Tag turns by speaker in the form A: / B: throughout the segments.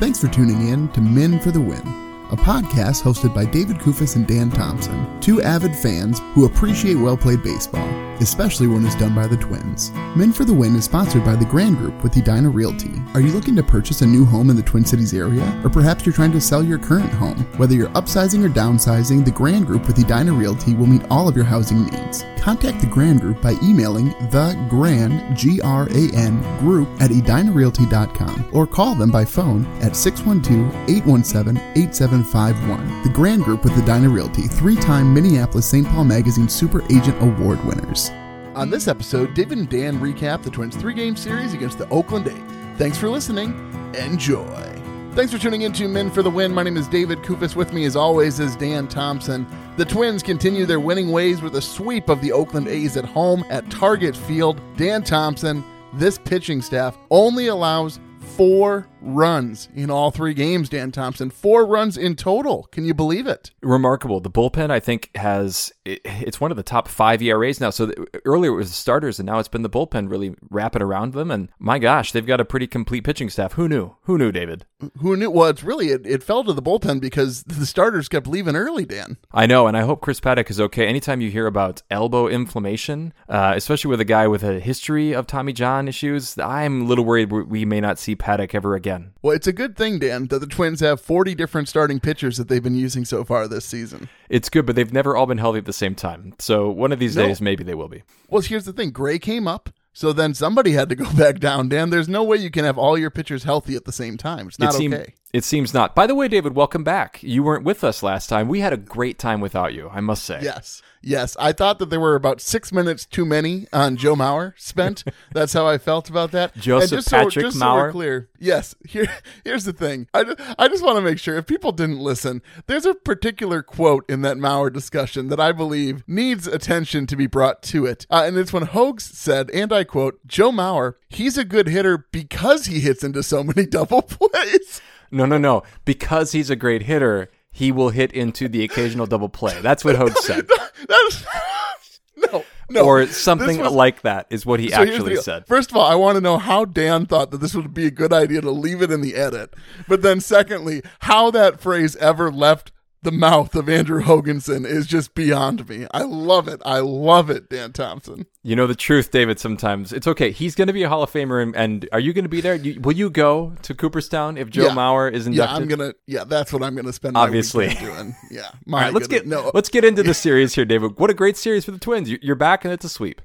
A: Thanks for tuning in to Men for the Win, a podcast hosted by David Kufis and Dan Thompson, two avid fans who appreciate well played baseball, especially when it's done by the Twins. Men for the Win is sponsored by the Grand Group with Edina Realty. Are you looking to purchase a new home in the Twin Cities area? Or perhaps you're trying to sell your current home? Whether you're upsizing or downsizing, the Grand Group with Edina Realty will meet all of your housing needs. Contact the Grand Group by emailing the Grand G R A N Group at edinarealty.com or call them by phone at 612-817-8751. The Grand Group with the Edina Realty, three-time Minneapolis St. Paul Magazine Super Agent Award winners. On this episode, David and Dan recap the Twins' three-game series against the Oakland A's. Thanks for listening. Enjoy. Thanks for tuning in to Men for the Win. My name is David Kufis. With me, as always, is Dan Thompson. The Twins continue their winning ways with a sweep of the Oakland A's at home at Target Field. Dan Thompson, this pitching staff only allows four runs in all three games, Dan Thompson. Four runs in total. Can you believe it?
B: Remarkable. The bullpen, I think, has it's one of the top five ERAs now. So earlier it was the starters, and now it's been the bullpen really wrapping around them. And my gosh, they've got a pretty complete pitching staff. Who knew? Who knew, David?
A: Who knew? Well, it's really it, it fell to the bullpen because the starters kept leaving early. Dan,
B: I know, and I hope Chris Paddack is okay. Anytime you hear about elbow inflammation, uh, especially with a guy with a history of Tommy John issues, I'm a little worried we may not see Paddock ever again.
A: Well, it's a good thing, Dan, that the Twins have 40 different starting pitchers that they've been using so far this season.
B: It's good, but they've never all been healthy at the same time. So one of these
A: No.
B: days, maybe they will be.
A: Well, here's the thing Gray came up, so then somebody had to go back down, Dan. There's no way you can have all your pitchers healthy at the same time. It's not
B: it seem-
A: okay.
B: It seems not. By the way, David, welcome back. You weren't with us last time. We had a great time without you, I must say.
A: Yes. Yes. I thought that there were about six minutes too many on Joe Mauer spent. That's how I felt about that.
B: Joseph
A: and just so,
B: Patrick
A: just so we're clear. Yes. Here, here's the thing. I, I just want to make sure if people didn't listen, there's a particular quote in that Mauer discussion that I believe needs attention to be brought to it. Uh, and it's when Hoax said, and I quote, Joe Mauer, he's a good hitter because he hits into so many double plays.
B: No, no, no. Because he's a great hitter, he will hit into the occasional double play. That's what Hogue said.
A: That's no, no.
B: or something
A: was-
B: like that is what he
A: So
B: actually said.
A: First of all, I want to know how Dan thought that this would be a good idea to leave it in the edit. But then, secondly, how that phrase ever left the mouth of Andrew Hoganson is just beyond me. I love it. I love it, Dan Thompson.
B: You know the truth, David. Sometimes it's okay. He's going to be a Hall of Famer, and, and are you going to be there? You, will you go to Cooperstown if Joe
A: Yeah.
B: Mauer is inducted? Yeah.
A: I'm gonna. Yeah, that's what I'm gonna spend.
B: Obviously.
A: weekend doing. Yeah.
B: All
A: My
B: right, let's get
A: no.
B: let's get into the series here, David. What a great series for the Twins. You're back, and it's a sweep.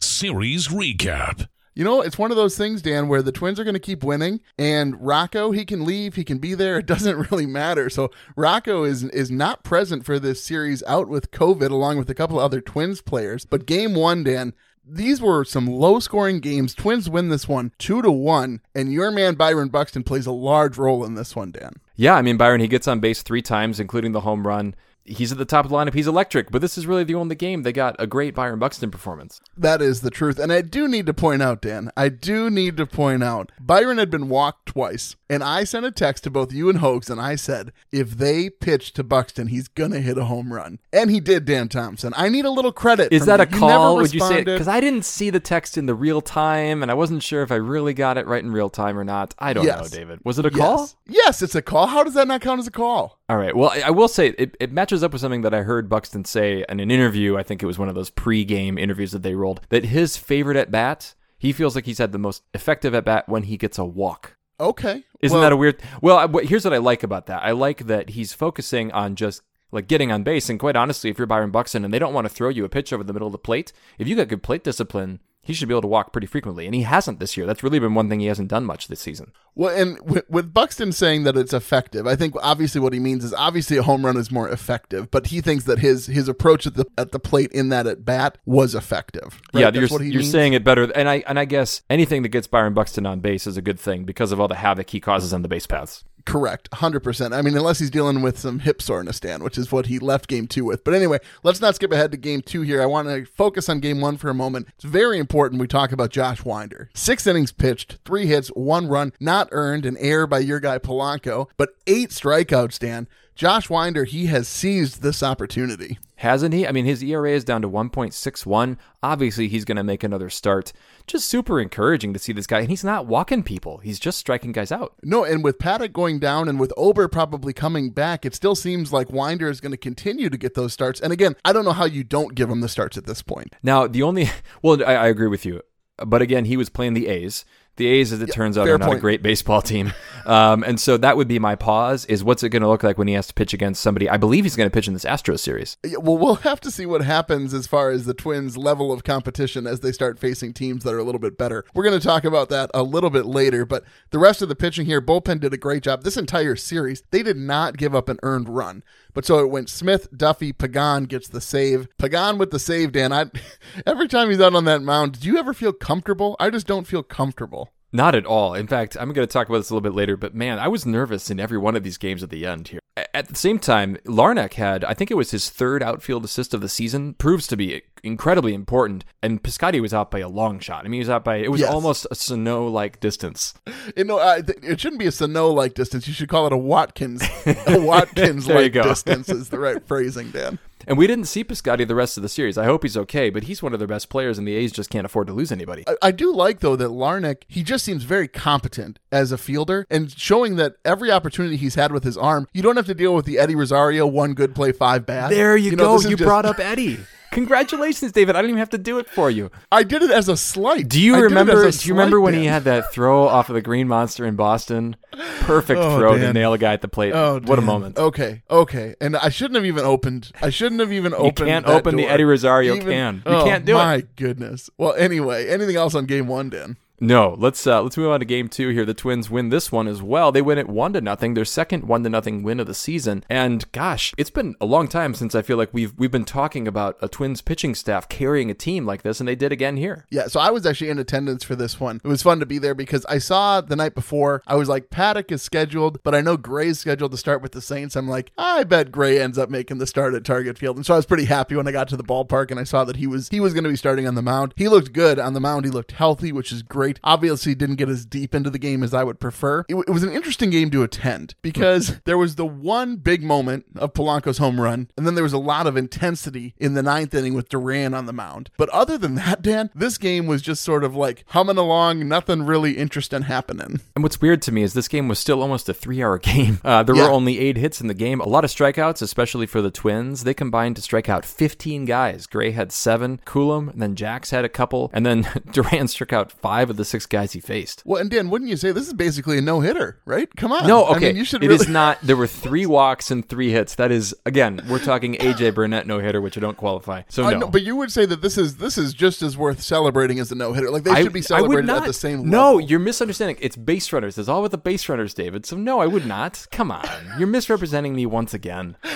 C: Series recap.
A: You know, it's one of those things, Dan, where the Twins are going to keep winning, and Rocco, he can leave, he can be there. It doesn't really matter. So Rocco is is not present for this series, out with COVID, along with a couple of other Twins players. But game one, Dan, these were some low scoring games. Twins win this one two to one, and your man Byron Buxton plays a large role in this one, Dan.
B: Yeah, I mean Byron, he gets on base three times, including the home run. He's at the top of the lineup. He's electric, but this is really the only game they got a great Byron Buxton performance.
A: That is the truth. And I do need to point out, Dan, I do need to point out, Byron had been walked twice. And I sent a text to both you and Hoax, and I said, if they pitch to Buxton, he's going to hit a home run. And he did, Dan Thompson. I need a little credit.
B: Is that a
A: you.
B: Call? Would you say? Because I didn't see the text in the real time, and I wasn't sure if I really got it right in real time or not. I don't know, David. Was it a call?
A: Yes. yes, it's a call. How does that not count as a call?
B: All right. Well, I, I will say it, it matches up with something that I heard Buxton say in an interview. I think it was one of those pre-game interviews that they rolled. That his favorite at bat, he feels like he's had the most effective at bat when he gets a walk.
A: Okay.
B: Isn't
A: Well,
B: that a weird? Well, I, here's what I like about that. I like that he's focusing on just like getting on base. And quite honestly, if you're Byron Buxton and they don't want to throw you a pitch over the middle of the plate, if you got good plate discipline, he should be able to walk pretty frequently. And he hasn't this year. That's really been one thing he hasn't done much this season.
A: Well, and with, with Buxton saying that it's effective, I think obviously what he means is obviously a home run is more effective, but he thinks that his his approach at the at the plate in that at bat was effective. right?
B: Yeah,
A: That's
B: you're,
A: what he
B: you're
A: means?
B: saying it better. And I and I guess anything that gets Byron Buxton on base is a good thing because of all the havoc he causes on the base paths.
A: Correct, hundred percent. I mean, unless he's dealing with some hip soreness, Dan, which is what he left game two with. But anyway, let's not skip ahead to game two here. I want to focus on game one for a moment. It's very important we talk about Josh Winder. Six innings pitched, three hits, one run, not earned, an error by your guy Polanco, but eight strikeouts. Dan, Josh Winder, he has seized this opportunity.
B: Hasn't he? I mean, his ERA is down to 1.61. Obviously, he's going to make another start. Just super encouraging to see this guy. And he's not walking people, he's just striking guys out.
A: No, and with Paddack going down and with Ober probably coming back, it still seems like Winder is going to continue to get those starts. And again, I don't know how you don't give him the starts at this point.
B: Now, the only, well, I, I agree with you. But again, he was playing the A's. The A's, as it yeah, turns out, are not point. a great baseball team. Um, and so that would be my pause is what's it going to look like when he has to pitch against somebody? I believe he's going to pitch in this Astros series.
A: Yeah, well, we'll have to see what happens as far as the Twins' level of competition as they start facing teams that are a little bit better. We're going to talk about that a little bit later, but the rest of the pitching here, bullpen did a great job. This entire series, they did not give up an earned run. But so it went Smith, Duffy, Pagan gets the save. Pagan with the save, Dan. I every time he's out on that mound, do you ever feel comfortable? I just don't feel comfortable.
B: Not at all. In fact, I'm going to talk about this a little bit later, but man, I was nervous in every one of these games at the end here. At the same time, Larnach had, I think it was his third outfield assist of the season, proves to be incredibly important. And Piscotty was out by a long shot. I mean, he was out by, it was yes. almost a Sano like distance.
A: You know, uh, it shouldn't be a Sano like distance. You should call it a Watkins, a Watkins like distance is the right phrasing, Dan.
B: And we didn't see Piscotty the rest of the series. I hope he's okay, but he's one of their best players, and the A's just can't afford to lose anybody.
A: I, I do like, though, that Larnach, he just seems very competent as a fielder and showing that every opportunity he's had with his arm, you don't have to deal with the Eddie Rosario one good play, five bad.
B: There you, you know, go. You just... brought up Eddie. Congratulations, David. I didn't even have to do it for you.
A: I did it as a slight.
B: Do you I remember do you remember when Dan. he had that throw off of the Green Monster in Boston? Perfect oh, throw Dan. to nail a guy at the plate. Oh, what Dan. a moment.
A: Okay. Okay. And I shouldn't have even opened I shouldn't have even opened
B: You can't open
A: door.
B: the Eddie Rosario even, can. You
A: oh,
B: can't do
A: my
B: it.
A: My goodness. Well, anyway, anything else on game 1, Dan?
B: No, let's uh, let's move on to game two here. The Twins win this one as well. They win it one to nothing, their second one to nothing win of the season. And gosh, it's been a long time since I feel like we've we've been talking about a Twins pitching staff carrying a team like this, and they did again here.
A: Yeah, so I was actually in attendance for this one. It was fun to be there because I saw the night before. I was like, Paddack is scheduled, but I know Gray's scheduled to start with the Saints. I'm like, I bet Gray ends up making the start at Target Field, and so I was pretty happy when I got to the ballpark and I saw that he was he was going to be starting on the mound. He looked good on the mound. He looked healthy, which is great. Obviously, didn't get as deep into the game as I would prefer. It, it was an interesting game to attend because there was the one big moment of Polanco's home run, and then there was a lot of intensity in the ninth inning with Duran on the mound. But other than that, Dan, this game was just sort of like humming along, nothing really interesting happening.
B: And what's weird to me is this game was still almost a three hour game. Uh, there yeah. were only eight hits in the game, a lot of strikeouts, especially for the Twins. They combined to strike out 15 guys. Gray had seven, Coulombe, and then Jax had a couple, and then Duran struck out five of the six guys he faced.
A: Well, and Dan, wouldn't you say this is basically a no hitter, right? Come on.
B: No, okay. I mean, you should. It really... is not. There were three walks and three hits. That is again, we're talking AJ Burnett no hitter, which I don't qualify. So uh, no.
A: Know, but you would say that this is this is just as worth celebrating as a no hitter. Like they I, should be celebrated at the same level.
B: No, you're misunderstanding. It's base runners. It's all with the base runners, David. So no, I would not. Come on, you're misrepresenting me once again.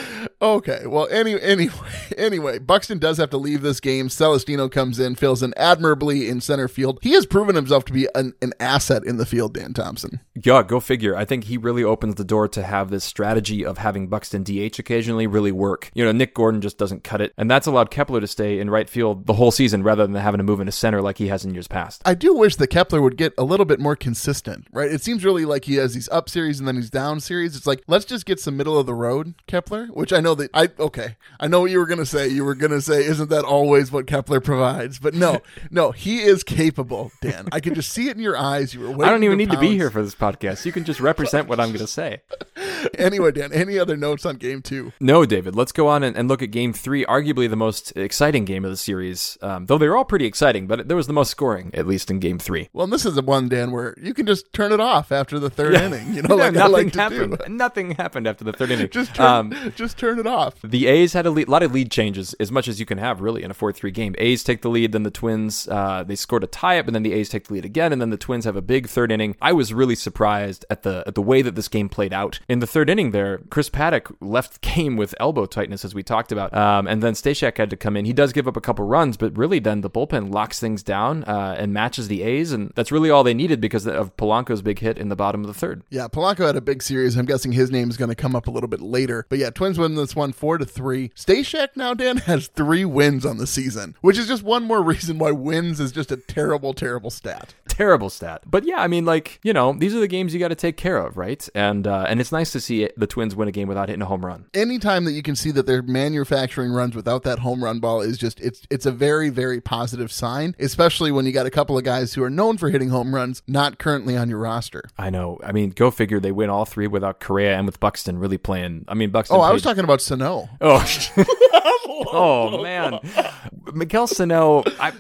A: Okay. Well, any anyway, anyway, Buxton does have to leave this game. Celestino comes in, fills in admirably in center field. He has proven himself to be an, an asset in the field, Dan Thompson.
B: Yeah, go figure. I think he really opens the door to have this strategy of having Buxton DH occasionally really work. You know, Nick Gordon just doesn't cut it, and that's allowed Kepler to stay in right field the whole season rather than having to move into center like he has in years past.
A: I do wish that Kepler would get a little bit more consistent, right? It seems really like he has these up series and then he's down series. It's like, let's just get some middle of the road Kepler, which I know that I, okay, I know what you were going to say. You were going to say, isn't that always what Kepler provides? But no, no, he is capable, Dan. I can just see it in your eyes. You were
B: I don't even need pounds. to be here for this podcast. You can just represent what I'm going to say.
A: anyway, Dan, any other notes on game two?
B: No, David. Let's go on and, and look at game three, arguably the most exciting game of the series. Um, though they're all pretty exciting, but there was the most scoring, at least in game three.
A: Well, this is the one, Dan, where you can just turn it off after the third yeah. inning. You know, like
B: nothing
A: like
B: happened. Nothing happened after the third inning.
A: just, turn, um, just turn it off.
B: The A's had a, lead, a, lot of lead changes, as much as you can have, really, in a 4 3 game. A's take the lead, then the Twins, uh, they scored a tie up, and then the A's take the lead again, and then the Twins have a big third inning. I was really surprised at the at the way that this game played out. In the third inning, there, Chris Paddack left the game with elbow tightness, as we talked about, um, and then Stashak had to come in. He does give up a couple runs, but really then the bullpen locks things down uh, and matches the A's, and that's really all they needed because of Polanco's big hit in the bottom of the third.
A: Yeah, Polanco had a big series. I'm guessing his name is going to come up a little bit later. But yeah, Twins win this one four to three. Stashak now, Dan, has three wins on the season, which is just one more reason why wins is just a terrible, terrible stat.
B: Terrible stat. But yeah, I mean, like you know, these are the games you got to take care of, right? And uh, and it's nice to see the Twins win a game without hitting a home run.
A: Anytime that you can see that they're manufacturing runs without that home run ball is just it's it's a very very positive sign, especially when you got a couple of guys who are known for hitting home runs not currently on your roster.
B: I know. I mean, go figure. They win all three without Correa and with Buxton really playing. I mean, Buxton.
A: Oh, I was talking about Sano.
B: Oh, oh man, Miguel Sano. I,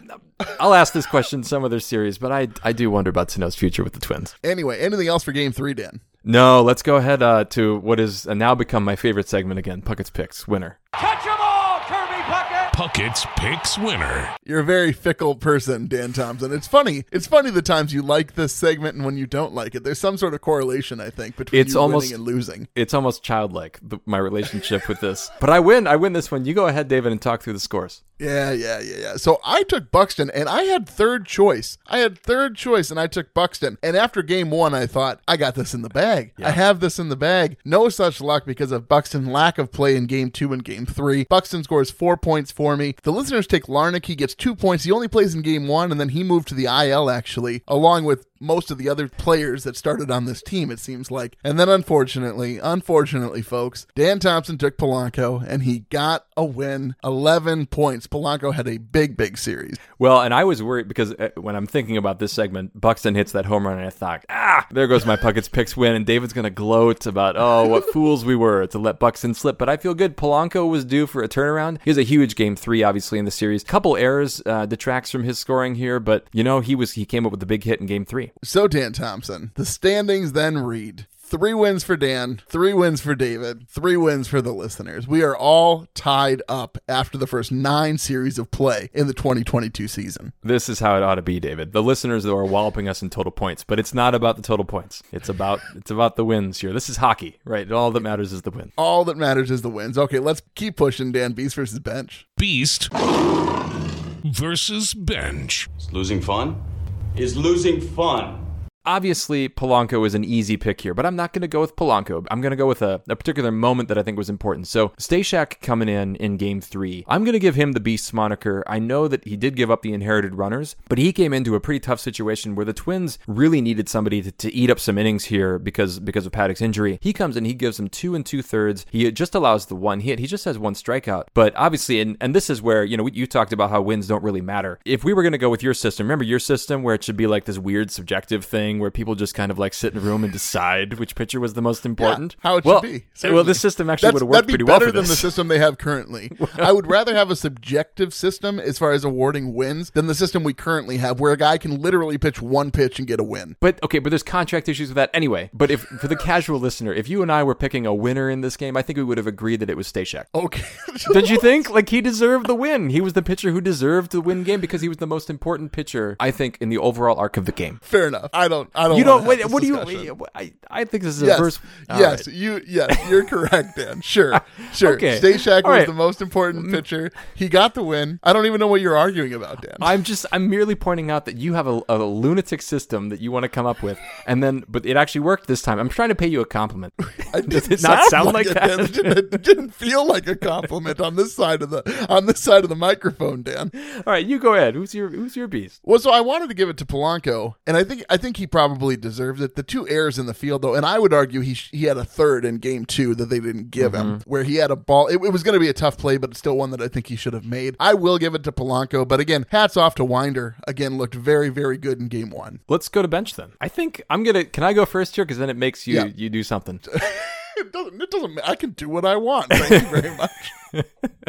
B: I'll ask this question some other series, but I I do wonder about Sano's future with the Twins.
A: Anyway, anything else for Game Three, Dan?
B: No, let's go ahead uh, to what is uh, now become my favorite segment again. Puckett's picks winner.
D: Catch 'em all, Kirby Puckett!
C: Puckett's Picks winner.
A: You're a very fickle person, Dan Thompson. It's funny. It's funny the times you like this segment and when you don't like it. There's some sort of correlation, I think, between
B: It's
A: you
B: almost-
A: winning and losing.
B: It's almost childlike the, my relationship with this, but I win. I win this one. You go ahead, David, and talk through the scores.
A: Yeah, yeah, yeah, yeah. So I took Buxton and I had third choice. I had third choice and I took Buxton. And after game one, I thought, I got this in the bag. I have this in the bag. No such luck because of Buxton lack of play in game two and game three. Buxton scores four points for me. The listeners take Larnach. He gets two points. He only plays in game one and then he moved to the IL actually, along with most of the other players that started on this team, it seems like. And then unfortunately, unfortunately, folks, Dan Thompson took Polanco and he got a win 11 points. Polanco had a big, big series.
B: Well, and I was worried because uh, when I'm thinking about this segment, Buxton hits that home run, and I thought, ah, there goes my Puckett's picks win, and David's gonna gloat about, oh, what fools we were to let Buxton slip. But I feel good. Polanco was due for a turnaround. He has a huge game three, obviously in the series. Couple errors uh, detracts from his scoring here, but you know he was he came up with a big hit in game three.
A: So, Dan Thompson, the standings then read. Three wins for Dan, three wins for David, three wins for the listeners. We are all tied up after the first nine series of play in the 2022 season.
B: This is how it ought to be, David. The listeners though are walloping us in total points, but it's not about the total points. It's about it's about the wins here. This is hockey, right? All that matters is the win.
A: All that matters is the wins. Okay, let's keep pushing Dan Beast versus Bench.
C: Beast versus Bench.
E: Is losing fun? Is losing fun?
B: Obviously, Polanco is an easy pick here, but I'm not going to go with Polanco. I'm going to go with a, a particular moment that I think was important. So, Stashak coming in in game three, I'm going to give him the Beast moniker. I know that he did give up the inherited runners, but he came into a pretty tough situation where the Twins really needed somebody to, to eat up some innings here because because of Paddack's injury. He comes in, he gives them two and two thirds. He just allows the one hit. He just has one strikeout. But obviously, and, and this is where, you know, you talked about how wins don't really matter. If we were going to go with your system, remember your system where it should be like this weird subjective thing where people just kind of like sit in a room and decide which pitcher was the most important.
A: how it
B: well,
A: should be.
B: Well, this system actually would have worked
A: that'd be
B: pretty well
A: better
B: for
A: than the system they have currently. I would rather have a subjective system as far as awarding wins than the system we currently have, where a guy can literally pitch one pitch and get a win.
B: But okay, but there's contract issues with that anyway. But if for the casual listener, if you and I were picking a winner in this game, I think we would have agreed that it was Stashak.
A: Okay.
B: Did you think like he deserved the win? He was the pitcher who deserved to win game because he was the most important pitcher, I think, in the overall arc of the game.
A: Fair enough. I don't. I don't.
B: You don't. Wait, what do you? I I think this is a
A: Yes.
B: verse.
A: Yes.
B: right.
A: You. Yes. You're correct, Dan. Sure. Sure.
B: Okay.
A: Stashak
B: All
A: was
B: right.
A: the most important pitcher. He got the win. I don't even know what you're arguing about, Dan.
B: I'm just I'm merely pointing out that you have a, a lunatic system that you want to come up with, and then but it actually worked this time. I'm trying to pay you a compliment.
A: I
B: Does it not sound like
A: it,
B: that?
A: It didn't, it didn't feel like a compliment on this side of the on this side of the microphone, Dan.
B: All right, you go ahead. Who's your Who's your beast?
A: Well, so I wanted to give it to Polanco, and I think I think he probably deserves it. The two errors in the field, though, and I would argue he sh- he had a third in game two that they didn't give him,
B: Mm-hmm.
A: where he had a ball. It, it was going to be a tough play, but it's still one that I think he should have made. I will give it to Polanco, but again, hats off to Winder. Again, looked very very good in game one.
B: Let's go to bench then. I think I'm gonna. Can I go first here? Because then it makes you
A: Yeah.
B: you do something.
A: It doesn't. It doesn't. I can do what I want. Thank you very much.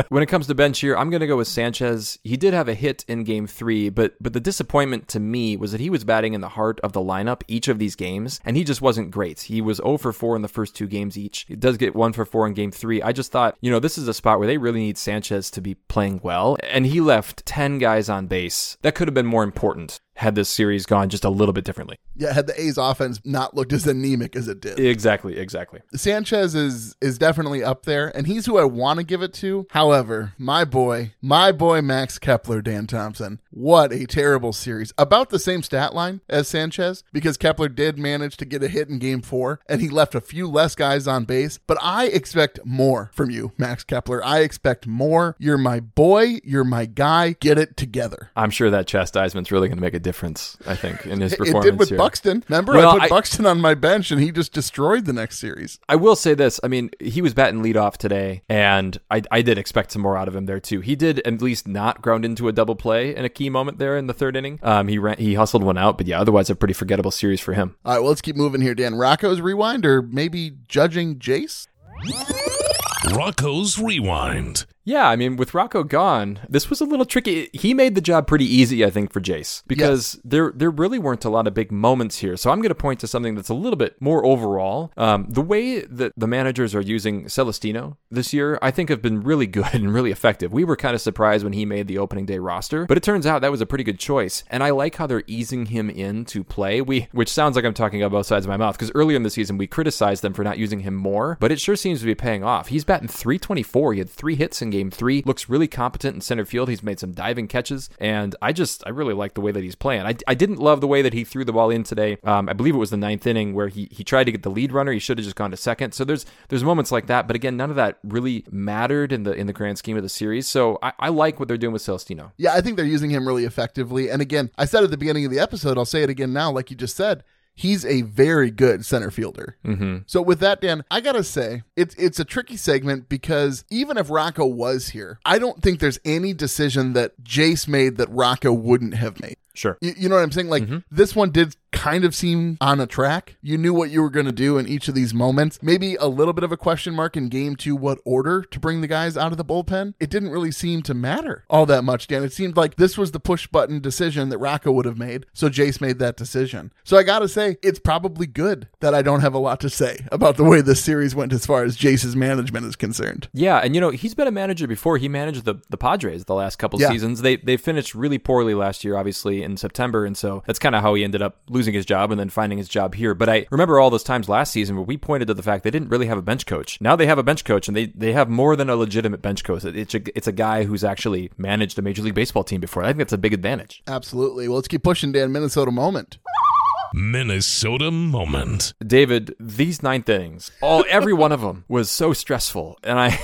B: when it comes to bench here, I'm gonna go with Sanchez. He did have a hit in game three, but but the disappointment to me was that he was batting in the heart of the lineup each of these games, and he just wasn't great. He was 0 for 4 in the first two games each. He does get 1 for 4 in game three. I just thought, you know, this is a spot where they really need Sanchez to be playing well, and he left 10 guys on base. That could have been more important had this series gone just a little bit differently.
A: Yeah, had the A's offense not looked as anemic as it did.
B: Exactly, exactly.
A: Sanchez is is definitely up there, and he's who I want to give it to. However, my boy, my boy Max Kepler, Dan Thompson, what a terrible series. About the same stat line as Sanchez, because Kepler did manage to get a hit in game four, and he left a few less guys on base. But I expect more from you, Max Kepler. I expect more. You're my boy. You're my guy. Get it together.
B: I'm sure that chastisement's really going to make a difference. I think in his
A: It
B: performance
A: did with
B: here.
A: Buxton. Remember,
B: Well,
A: I put
B: I-
A: Buxton on my bench, and he just destroyed the next series.
B: I will say this. I mean, he was batting leadoff today, and I, I did expect some more out of him there too. He did at least not ground into a double play in a key moment there in the third inning. Um, he ran, he hustled one out, but yeah, otherwise a pretty forgettable series for him.
A: All right, well, let's keep moving here, Dan. Rocco's rewind, or maybe judging Jayce?
C: Rocco's Rewind.
B: Yeah, I mean, with Rocco gone, this was a little tricky. He made the job pretty easy, I think, for Jayce because there there really weren't a lot of big moments here. So I'm going to point to something that's a little bit more overall. Um, the way that the managers are using Celestino this year, I think, have been really good and really effective. We were kind of surprised when he made the opening day roster, but it turns out that was a pretty good choice. And I like how they're easing him in to play. We, which sounds like I'm talking out both sides of my mouth because earlier in the season we criticized them for not using him more, but it sure seems to be paying off. He's batting 324. He had three hits in game three. Looks really competent in center field. He's made some diving catches, and I just I really like the way that he's playing. I, I didn't love the way that he threw the ball in today. Um, I believe it was the ninth inning where he he tried to get the lead runner. He should have just gone to second. So there's there's moments like that, but again, none of that really mattered in the in the grand scheme of the series. So I, I like what they're doing with Celestino.
A: Yeah, I think they're using him really effectively. And again, I said at the beginning of the episode, I'll say it again now, like you just said. He's a very good center fielder. Mm-hmm. So with that, Dan, I gotta say it's it's a tricky segment because even if Rocco was here, I don't think there's any decision that Jayce made that Rocco wouldn't have made.
B: Sure.
A: You, you know what I'm saying? Like mm-hmm. this one did kind of seem on a track. You knew what you were going to do in each of these moments. Maybe a little bit of a question mark in game two, what order to bring the guys out of the bullpen. It didn't really seem to matter all that much, Dan. It seemed like this was the push button decision that Rocco would have made. So Jayce made that decision. So I got to say, it's probably good that I don't have a lot to say about the way this series went as far as Jayce's management is concerned.
B: Yeah, and you know he's been a manager before. He managed the the Padres the last couple
A: Yeah.
B: seasons. They they finished really poorly last year, obviously in September, and so that's kind of how he ended up losing his job and then finding his job here. But I remember all those times last season where we pointed to the fact they didn't really have a bench coach. Now they have a bench coach, and they they have more than a legitimate bench coach. It's a, it's a guy who's actually managed a major league baseball team before. I think that's a big advantage.
A: Absolutely. Well, let's keep pushing, Dan. Minnesota moment.
C: Minnesota Moment.
B: David, these ninth innings, all every one of them was so stressful, and I.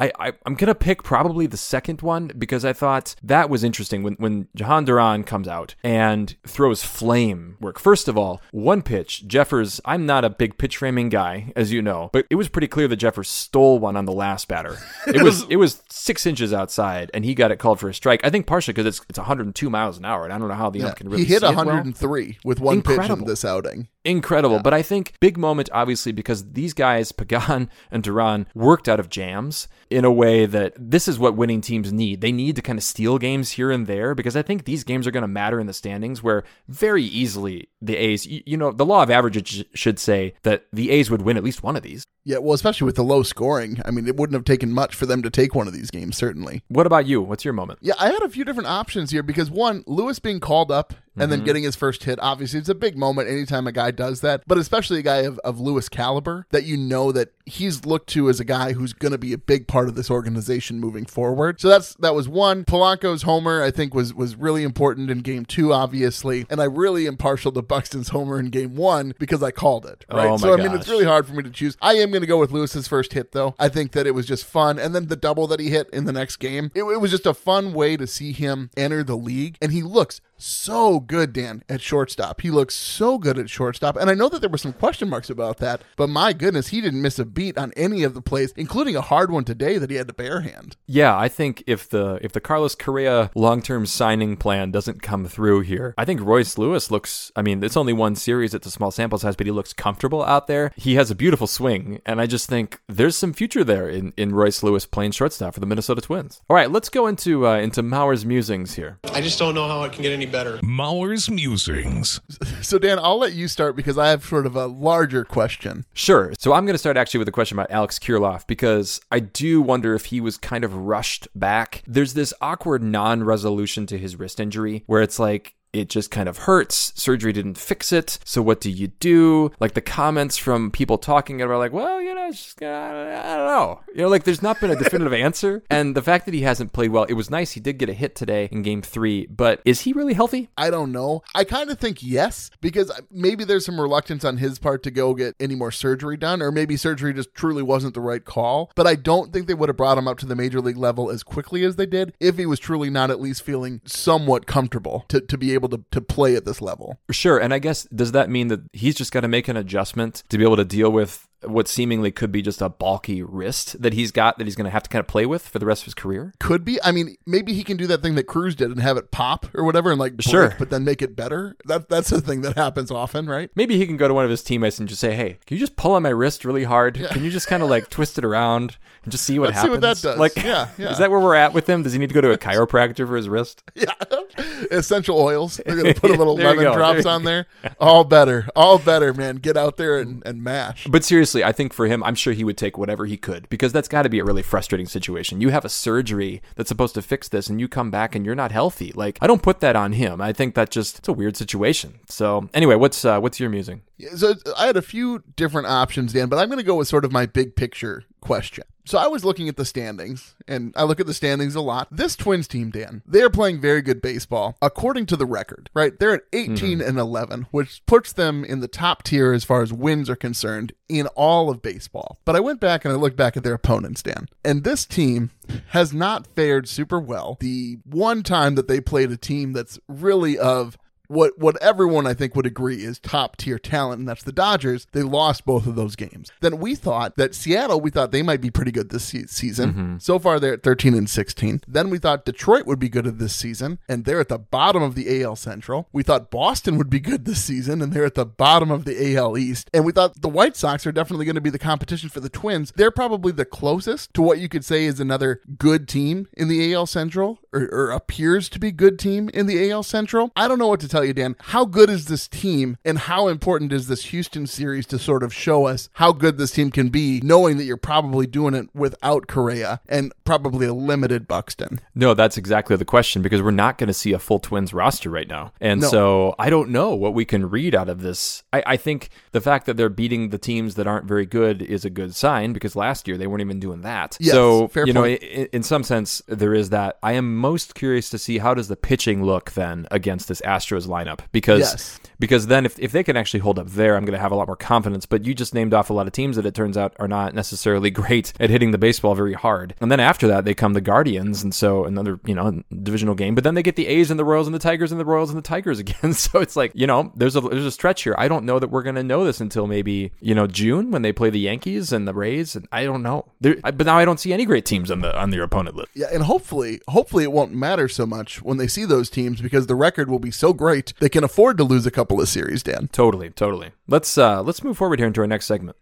B: I, I, I'm gonna pick probably the second one because I thought that was interesting when when Jhoan Duran comes out and throws flame work. First of all, one pitch, Jeffers. I'm not a big pitch framing guy, as you know, but it was pretty clear that Jeffers stole one on the last batter. It was it was six inches outside, and he got it called for a strike. I think partially because it's it's 102 miles an hour, and I don't know how the ump can really
A: he hit
B: see it well.
A: 103 with one pitch in this outing.
B: Incredible. But I think big moment, obviously, because these guys, Pagan and Duran, worked out of jams in a way that this is what winning teams need. They need to kind of steal games here and there because I think these games are going to matter in the standings where very easily the A's, you, you know, the law of averages should say that the A's would win at least one of these.
A: Yeah, well, especially with the low scoring. I mean, it wouldn't have taken much for them to take one of these games, certainly.
B: What about you? What's your moment?
A: Yeah, I had a few different options here because one, Lewis being called up and then mm-hmm. getting his first hit, obviously it's a big moment anytime a guy does that, but especially a guy of, of Lewis caliber that you know that he's looked to as a guy who's going to be a big part of this organization moving forward. So that's that was one. Polanco's homer I think was was really important in game 2 obviously, and I really am partial to Buxton's homer in game 1 because I called it, right?
B: Oh,
A: so I mean
B: gosh.
A: it's really hard for me to choose. I am going to go with Lewis's first hit though. I think that it was just fun and then the double that he hit in the next game. It, it was just a fun way to see him enter the league and he looks so good, Dan, at shortstop. He looks so good at shortstop. And I know that there were some question marks about that, but my goodness, he didn't miss a beat on any of the plays, including a hard one today that he had to barehand.
B: Yeah, I think if the if the Carlos Correa long term signing plan doesn't come through here, I think Royce Lewis looks. I mean, it's only one series; it's a small sample size, but he looks comfortable out there. He has a beautiful swing, and I just think there's some future there in, in Royce Lewis playing shortstop for the Minnesota Twins. All right, let's go into uh, into Mauer's musings here.
F: I just don't know how it can get any better.
C: Mauer's Musings.
A: So, Dan, I'll let you start because I have sort of a larger question.
B: Sure. So I'm going to start actually with a question about Alex Kirilloff because I do wonder if he was kind of rushed back. There's this awkward non resolution to his wrist injury where it's like, it just kind of hurts. Surgery didn't fix it. So what do you do? Like the comments from people talking about like, well, you know, it's just, I don't know. You know, like there's not been a definitive answer. And the fact that he hasn't played well, it was nice. He did get a hit today in game three, but is he really healthy?
A: I don't know. I kind of think yes, because maybe there's some reluctance on his part to go get any more surgery done, or maybe surgery just truly wasn't the right call. But I don't think they would have brought him up to the major league level as quickly as they did if he was truly not at least feeling somewhat comfortable to, to be able able to, to play at this level.
B: Sure. And I guess, does that mean that he's just got to make an adjustment to be able to deal with what seemingly could be just a bulky wrist that he's got that he's going to have to kind of play with for the rest of his career?
A: Could be. I mean, maybe he can do that thing that Cruz did and have it pop or whatever and like break,
B: Sure.
A: but then make it better. That that's the thing that happens often, right?
B: Maybe he can go to one of his teammates and just say, "Hey, can you just pull on my wrist really hard? Can you just kind of like twist it around and just see what
A: Let's see
B: happens?"
A: what that does.
B: Like,
A: Yeah, yeah.
B: is that where we're at with him? Does he need to go to a chiropractor for his wrist?
A: Yeah. Essential oils. They're gonna put a little lemon drops
B: There
A: on there. All better. All better, man. Get out there and, and mash.
B: But seriously, I think for him, I'm sure he would take whatever he could because that's got to be a really frustrating situation. You have a surgery that's supposed to fix this, and you come back and you're not healthy. Like, I don't put that on him. I think that just it's a weird situation. So anyway, what's uh, what's your musing?
A: So I had a few different options, Dan, but I'm going to go with sort of my big picture question. So I was looking at the standings, and I look at the standings a lot. This Twins team, Dan, they are playing very good baseball according to the record, right? They're at 18 mm-hmm. and 11, which puts them in the top tier as far as wins are concerned in all of baseball. But I went back and I looked back at their opponents, Dan, and this team has not fared super well. The one time that they played a team that's really of what what everyone I think would agree is top tier talent, and that's the Dodgers. They lost both of those games. Then we thought that Seattle, we thought they might be pretty good this se- season. Mm-hmm. So far, they're at 13 and 16. Then we thought Detroit would be good at this season, and they're at the bottom of the AL Central. We thought Boston would be good this season, and they're at the bottom of the AL East. And we thought the White Sox are definitely going to be the competition for the Twins. They're probably the closest to what you could say is another good team in the AL Central, or, or appears to be good team in the AL Central. I don't know what to tell you, Dan. How good is this team, and how important is this Houston series to sort of show us how good this team can be, knowing that you're probably doing it without Correa and probably a limited Buxton?
B: No, that's exactly the question because we're not going to see a full Twins roster right now. And
A: No.
B: so I don't know what we can read out of this. I, I think the fact that they're beating the teams that aren't very good is a good sign because last year they weren't even doing that.
A: Yes,
B: so, you know, in, in some sense, there is that. I am most curious to see how does the pitching look then against this Astros lineup because
A: Yes.
B: because then if, if they can actually hold up there, I'm going to have a lot more confidence. But you just named off a lot of teams that it turns out are not necessarily great at hitting the baseball very hard. And then after that, they come the Guardians, and so another you know divisional game. But then they get the A's and the Royals and the Tigers and the Royals and the Tigers again. So it's like you know there's a there's a stretch here. I don't know that we're going to know this until maybe you know June when they play the Yankees and the Rays. And I don't know. There, but now I don't see any great teams on the on their opponent list.
A: Yeah, and hopefully, hopefully it won't matter so much when they see those teams because the record will be so great they can afford to lose a couple of series, Dan.
B: Totally, totally. Let's uh let's move forward here into our next segment.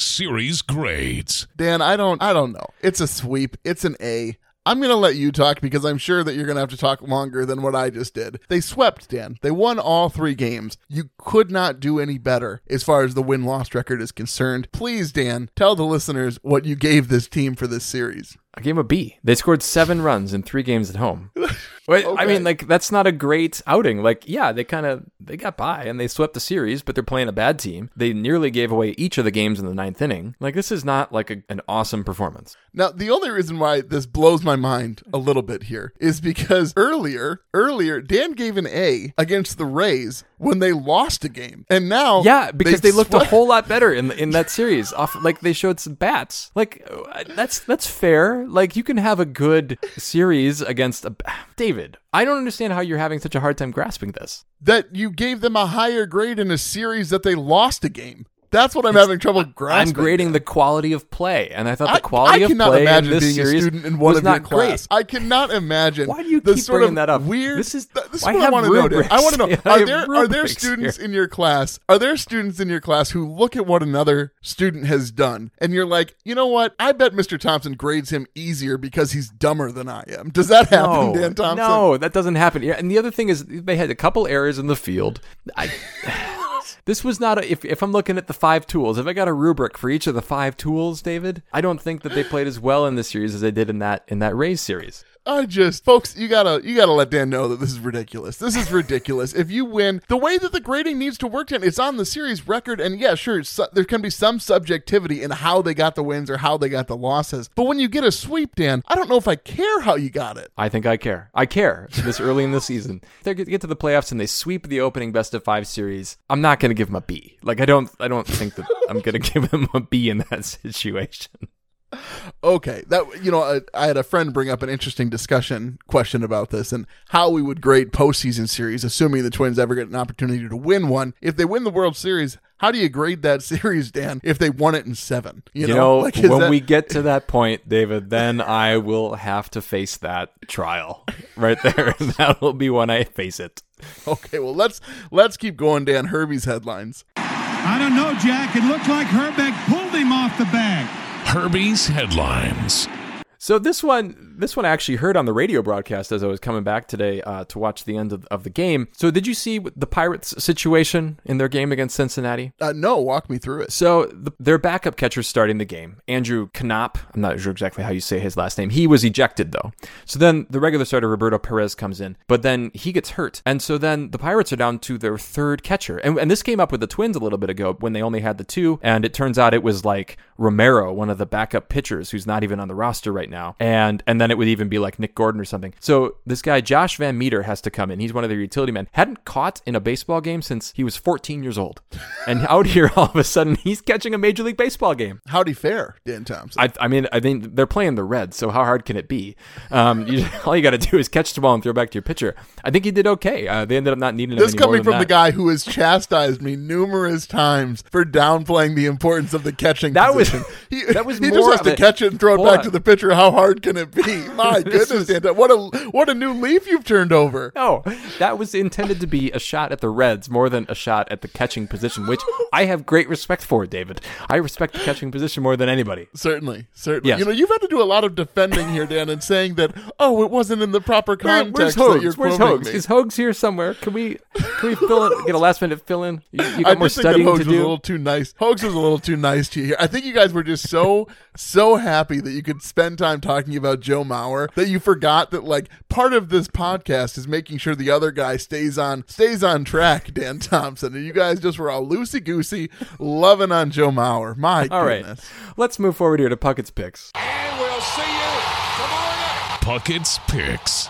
C: Series grades.
A: Dan, I don't I don't know. It's a sweep. It's an A. I'm going to let you talk because I'm sure that you're going to have to talk longer than what I just did. They swept, Dan. They won all three games. You could not do any better as far as the win loss record is concerned. Please, Dan, tell the listeners what you gave this team for this series.
B: I gave him a B. They scored seven runs in three games at home. Wait, I mean, like that's not a great outing. Like, yeah, they kind of they got by and they swept the series, but they're playing a bad team. They nearly gave away each of the games in the ninth inning. Like, this is not like a, an awesome performance.
A: Now, the only reason why this blows my mind a little bit here is because earlier, earlier, Dan gave an A against the Rays when they lost a game. And now
B: Yeah, because they, looked a whole lot better in in that series. Off, like they showed some bats. Like uh, that's that's fair. Like you can have a good series against a David. I don't understand how you're having such a hard time grasping this.
A: that you gave them a higher grade in a series that they lost a game. That's what I'm having trouble grasping.
B: I'm grading the quality of play, and I thought the quality
A: I
B: of
A: cannot
B: play in
A: imagine
B: this
A: being
B: series
A: a student in one
B: was
A: of your
B: not great.
A: class. I cannot imagine.
B: Why do you keep bringing that up?
A: Weird.
B: This is-
A: th- this is
B: I
A: what I want to know. I want to know. Are there are there students
B: here.
A: in your class? Are there students in your class who look at what another student has done, and you're like, you know what? I bet Mr. Thompson grades him easier because he's dumber than I am. Does that happen,
B: No,
A: Dan Thompson?
B: no, that doesn't happen. Yeah, and the other thing is they had a couple errors in the field. I, this was not a, if if I'm looking at the five tools. If I got a rubric for each of the five tools, David, I don't think that they played as well in this series as they did in that in that Rays series.
A: I just, folks, you gotta, you gotta let Dan know that this is ridiculous. This is ridiculous. if you win, the way that the grading needs to work, Dan, it's on the series record, and yeah, sure, su- there can be some subjectivity in how they got the wins or how they got the losses. But when you get a sweep, Dan, I don't know if I care how you got it.
B: I think I care. I care this early in the season. They get to the playoffs and they sweep the opening best of five series, I'm not to give them a B. Like I don't, I don't think that I'm to give them a B in that situation.
A: Okay, that you know, I, I had a friend bring up an interesting discussion question about this and how we would grade postseason series, assuming the Twins ever get an opportunity to win one. If they win the World Series, how do you grade that series, Dan? If they won it in seven,
B: You know,
A: Like,
B: when
A: that-
B: we get to that point, David, then I will have to face that trial right there. that will be when I face it.
A: okay, well let's let's keep going, Dan. Herbie's headlines.
G: I don't know, Jack. It looked like Hrbek pulled him off the bag.
C: Herbie's headlines.
B: So this one, this one I actually heard on the radio broadcast as I was coming back today uh, to watch the end of, of the game. So did you see the Pirates' situation in their game against Cincinnati?
A: Uh, no, walk me through it.
B: So the, their backup catcher starting the game, Andrew Knapp. I'm not sure exactly how you say his last name. He was ejected though. So then the regular starter Roberto Perez comes in, but then he gets hurt, and so then the Pirates are down to their third catcher. And, and this came up with the Twins a little bit ago when they only had the two, and it turns out it was like Romero, one of the backup pitchers, who's not even on the roster right now, and and then it would even be like Nick Gordon or something. So this guy Josh Van Meter has to come in. He's one of their utility men. Hadn't caught in a baseball game since he was 14 years old, and out here all of a sudden he's catching a major league baseball game.
A: How'd he fare, Dan Thompson?
B: I, I mean, I think they're playing the Reds, so how hard can it be? Um, you, all you got to do is catch the ball and throw back to your pitcher. I think he did okay. Uh, they ended up not needing
A: this coming from the guy who has chastised me numerous times for downplaying the importance of the catching
B: That was-
A: he,
B: that was
A: he
B: more
A: just has to catch it and throw it back
B: on.
A: to the pitcher. How hard can it be? My goodness,
B: was-
A: Dan, what a what a new leaf you've turned over.
B: No, that was intended to be a shot at the Reds more than a shot at the catching position, which I have great respect for, David. I respect the catching position more than anybody.
A: Certainly, certainly.
B: Yes.
A: You know, you've had to do a lot of defending here, Dan, and saying that oh, it wasn't in the proper
B: Where-
A: context
B: where's
A: that you're
B: Where's
A: quoting
B: Hogs?
A: me.
B: Is Hogs here somewhere? Can we can we fill in, get a last minute fill in? You, you got
A: I
B: more
A: just think that Hogs
B: to
A: was a little too nice. Hogs was a little too nice to you here. I think you guys were just so so happy that you could spend time talking about Joe Mauer that you forgot that like part of this podcast is making sure the other guy stays on stays on track. Dan Thompson and you guys just were all loosey goosey, loving on Joe Mauer. My
B: All right,
A: goodness.
B: let's move forward here to Puckett's picks.
D: And we'll see you tomorrow night.
C: Puckett's Picks.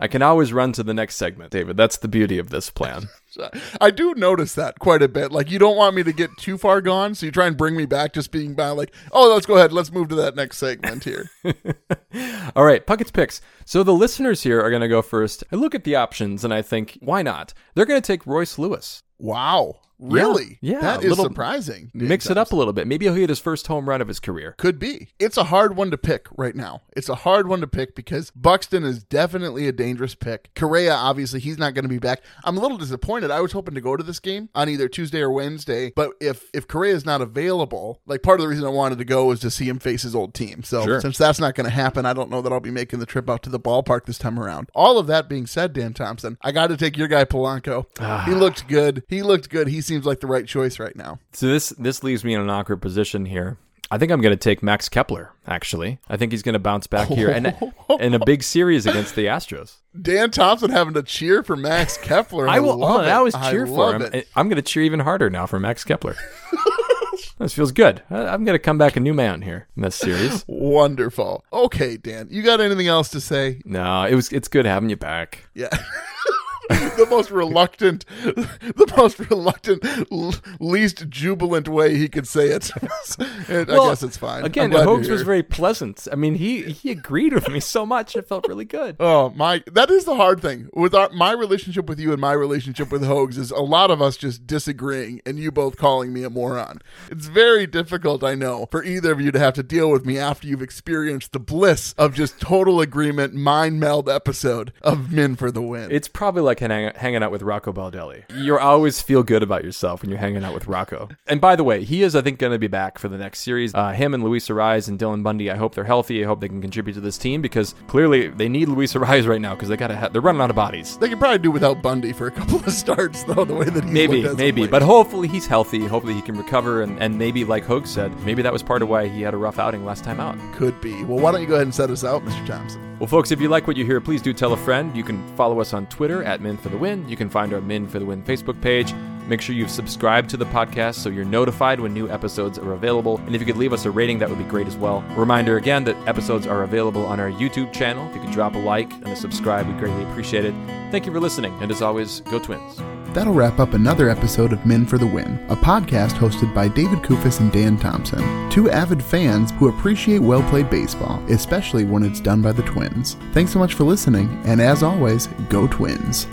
B: I can always run to the next segment, David. That's the beauty of this plan.
A: I do notice that quite a bit. Like you don't want me to get too far gone, so you try and bring me back just being by like, oh, let's go ahead, let's move to that next segment here.
B: All right, Puckett's picks. So the listeners here are going to go first. I look at the options and I think, why not? They're going to take Royce Lewis.
A: wow. Really?
B: Yeah,
A: That
B: a
A: is
B: little-
A: surprising.
B: Mix it up a little bit. Maybe he'll hit his first home run of his career.
A: Could be. It's a hard one to pick right now. It's a hard one to pick because Buxton is definitely a dangerous pick. Correa, obviously, he's not going to be back. I'm a little disappointed. I was hoping to go to this game on either Tuesday or Wednesday, but if if Correa is not available, like part of the reason I wanted to go was to see him face his old team. So
B: Sure.
A: since that's not going to happen, I don't know that I'll be making the trip out to the ballpark this time around. All of that being said, Dan Thompson, I got to take your guy Polanco. Ah. he looked good. He looked good. He seems like the right choice right now.
B: So this this leaves me in an awkward position here. I think I'm going to take Max Kepler. Actually, I think he's going to bounce back here and in a big series against the Astros.
A: Dan Thompson having to cheer for Max Kepler. I,
B: I will.
A: love it.
B: I always
A: I
B: cheer for
A: love
B: him.
A: it.
B: I'm going to cheer even harder now for Max Kepler. this feels good. I'm going to come back a new man here in this series.
A: Wonderful. Okay, Dan, you got anything else to say?
B: No, it was. It's good having you back.
A: Yeah. the most reluctant, the most reluctant, least jubilant way he could say it. And I guess it's fine.
B: Again,
A: I'm
B: Hoax was very pleasant. I mean, he he agreed with me so much. It felt really good.
A: Oh my! That is the hard thing with our, my relationship with you and my relationship with Hogs is a lot of us just disagreeing and you both calling me a moron. It's very difficult, I know, for either of you to have to deal with me after you've experienced the bliss of just total agreement, mind meld episode of Men for the Win.
B: It's probably like hang, hanging out with Rocco Baldelli. You always feel good about yourself when you're hanging out with Rocco. And by the way, he is, I think, going to be back for the next series. Uh, him and Luis Arraez and Dylan Bundy. I hope they're healthy. I hope they can contribute to this team because clearly they need Luis Arraez right now because they got to. Ha- they're running out of bodies.
A: they could probably do without Bundy for a couple of starts, though. The way that he's
B: Maybe,
A: looked as of
B: maybe, but hopefully he's healthy. Hopefully he can recover, and, and maybe, like Hogue said, maybe that was part of why he had a rough outing last time out.
A: could be. Well, why don't you go ahead and set us out, Mr. Thompson?
B: Well, folks, if you like what you hear, please do tell a friend. You can follow us on Twitter at Min for the Win. You can find our Min for the Win Facebook page. Make sure you've subscribed to the podcast so you're notified when new episodes are available. And if you could leave us a rating, that would be great as well. Reminder again that episodes are available on our YouTube channel. If you could drop a like and a subscribe, we'd greatly appreciate it. Thank you for listening. And as always, go Twins.
A: That'll wrap up another episode of Men for the Win, a podcast hosted by David Kufis and Dan Thompson, two avid fans who appreciate well played baseball, especially when it's done by the Twins. Thanks so much for listening, and as always, go Twins.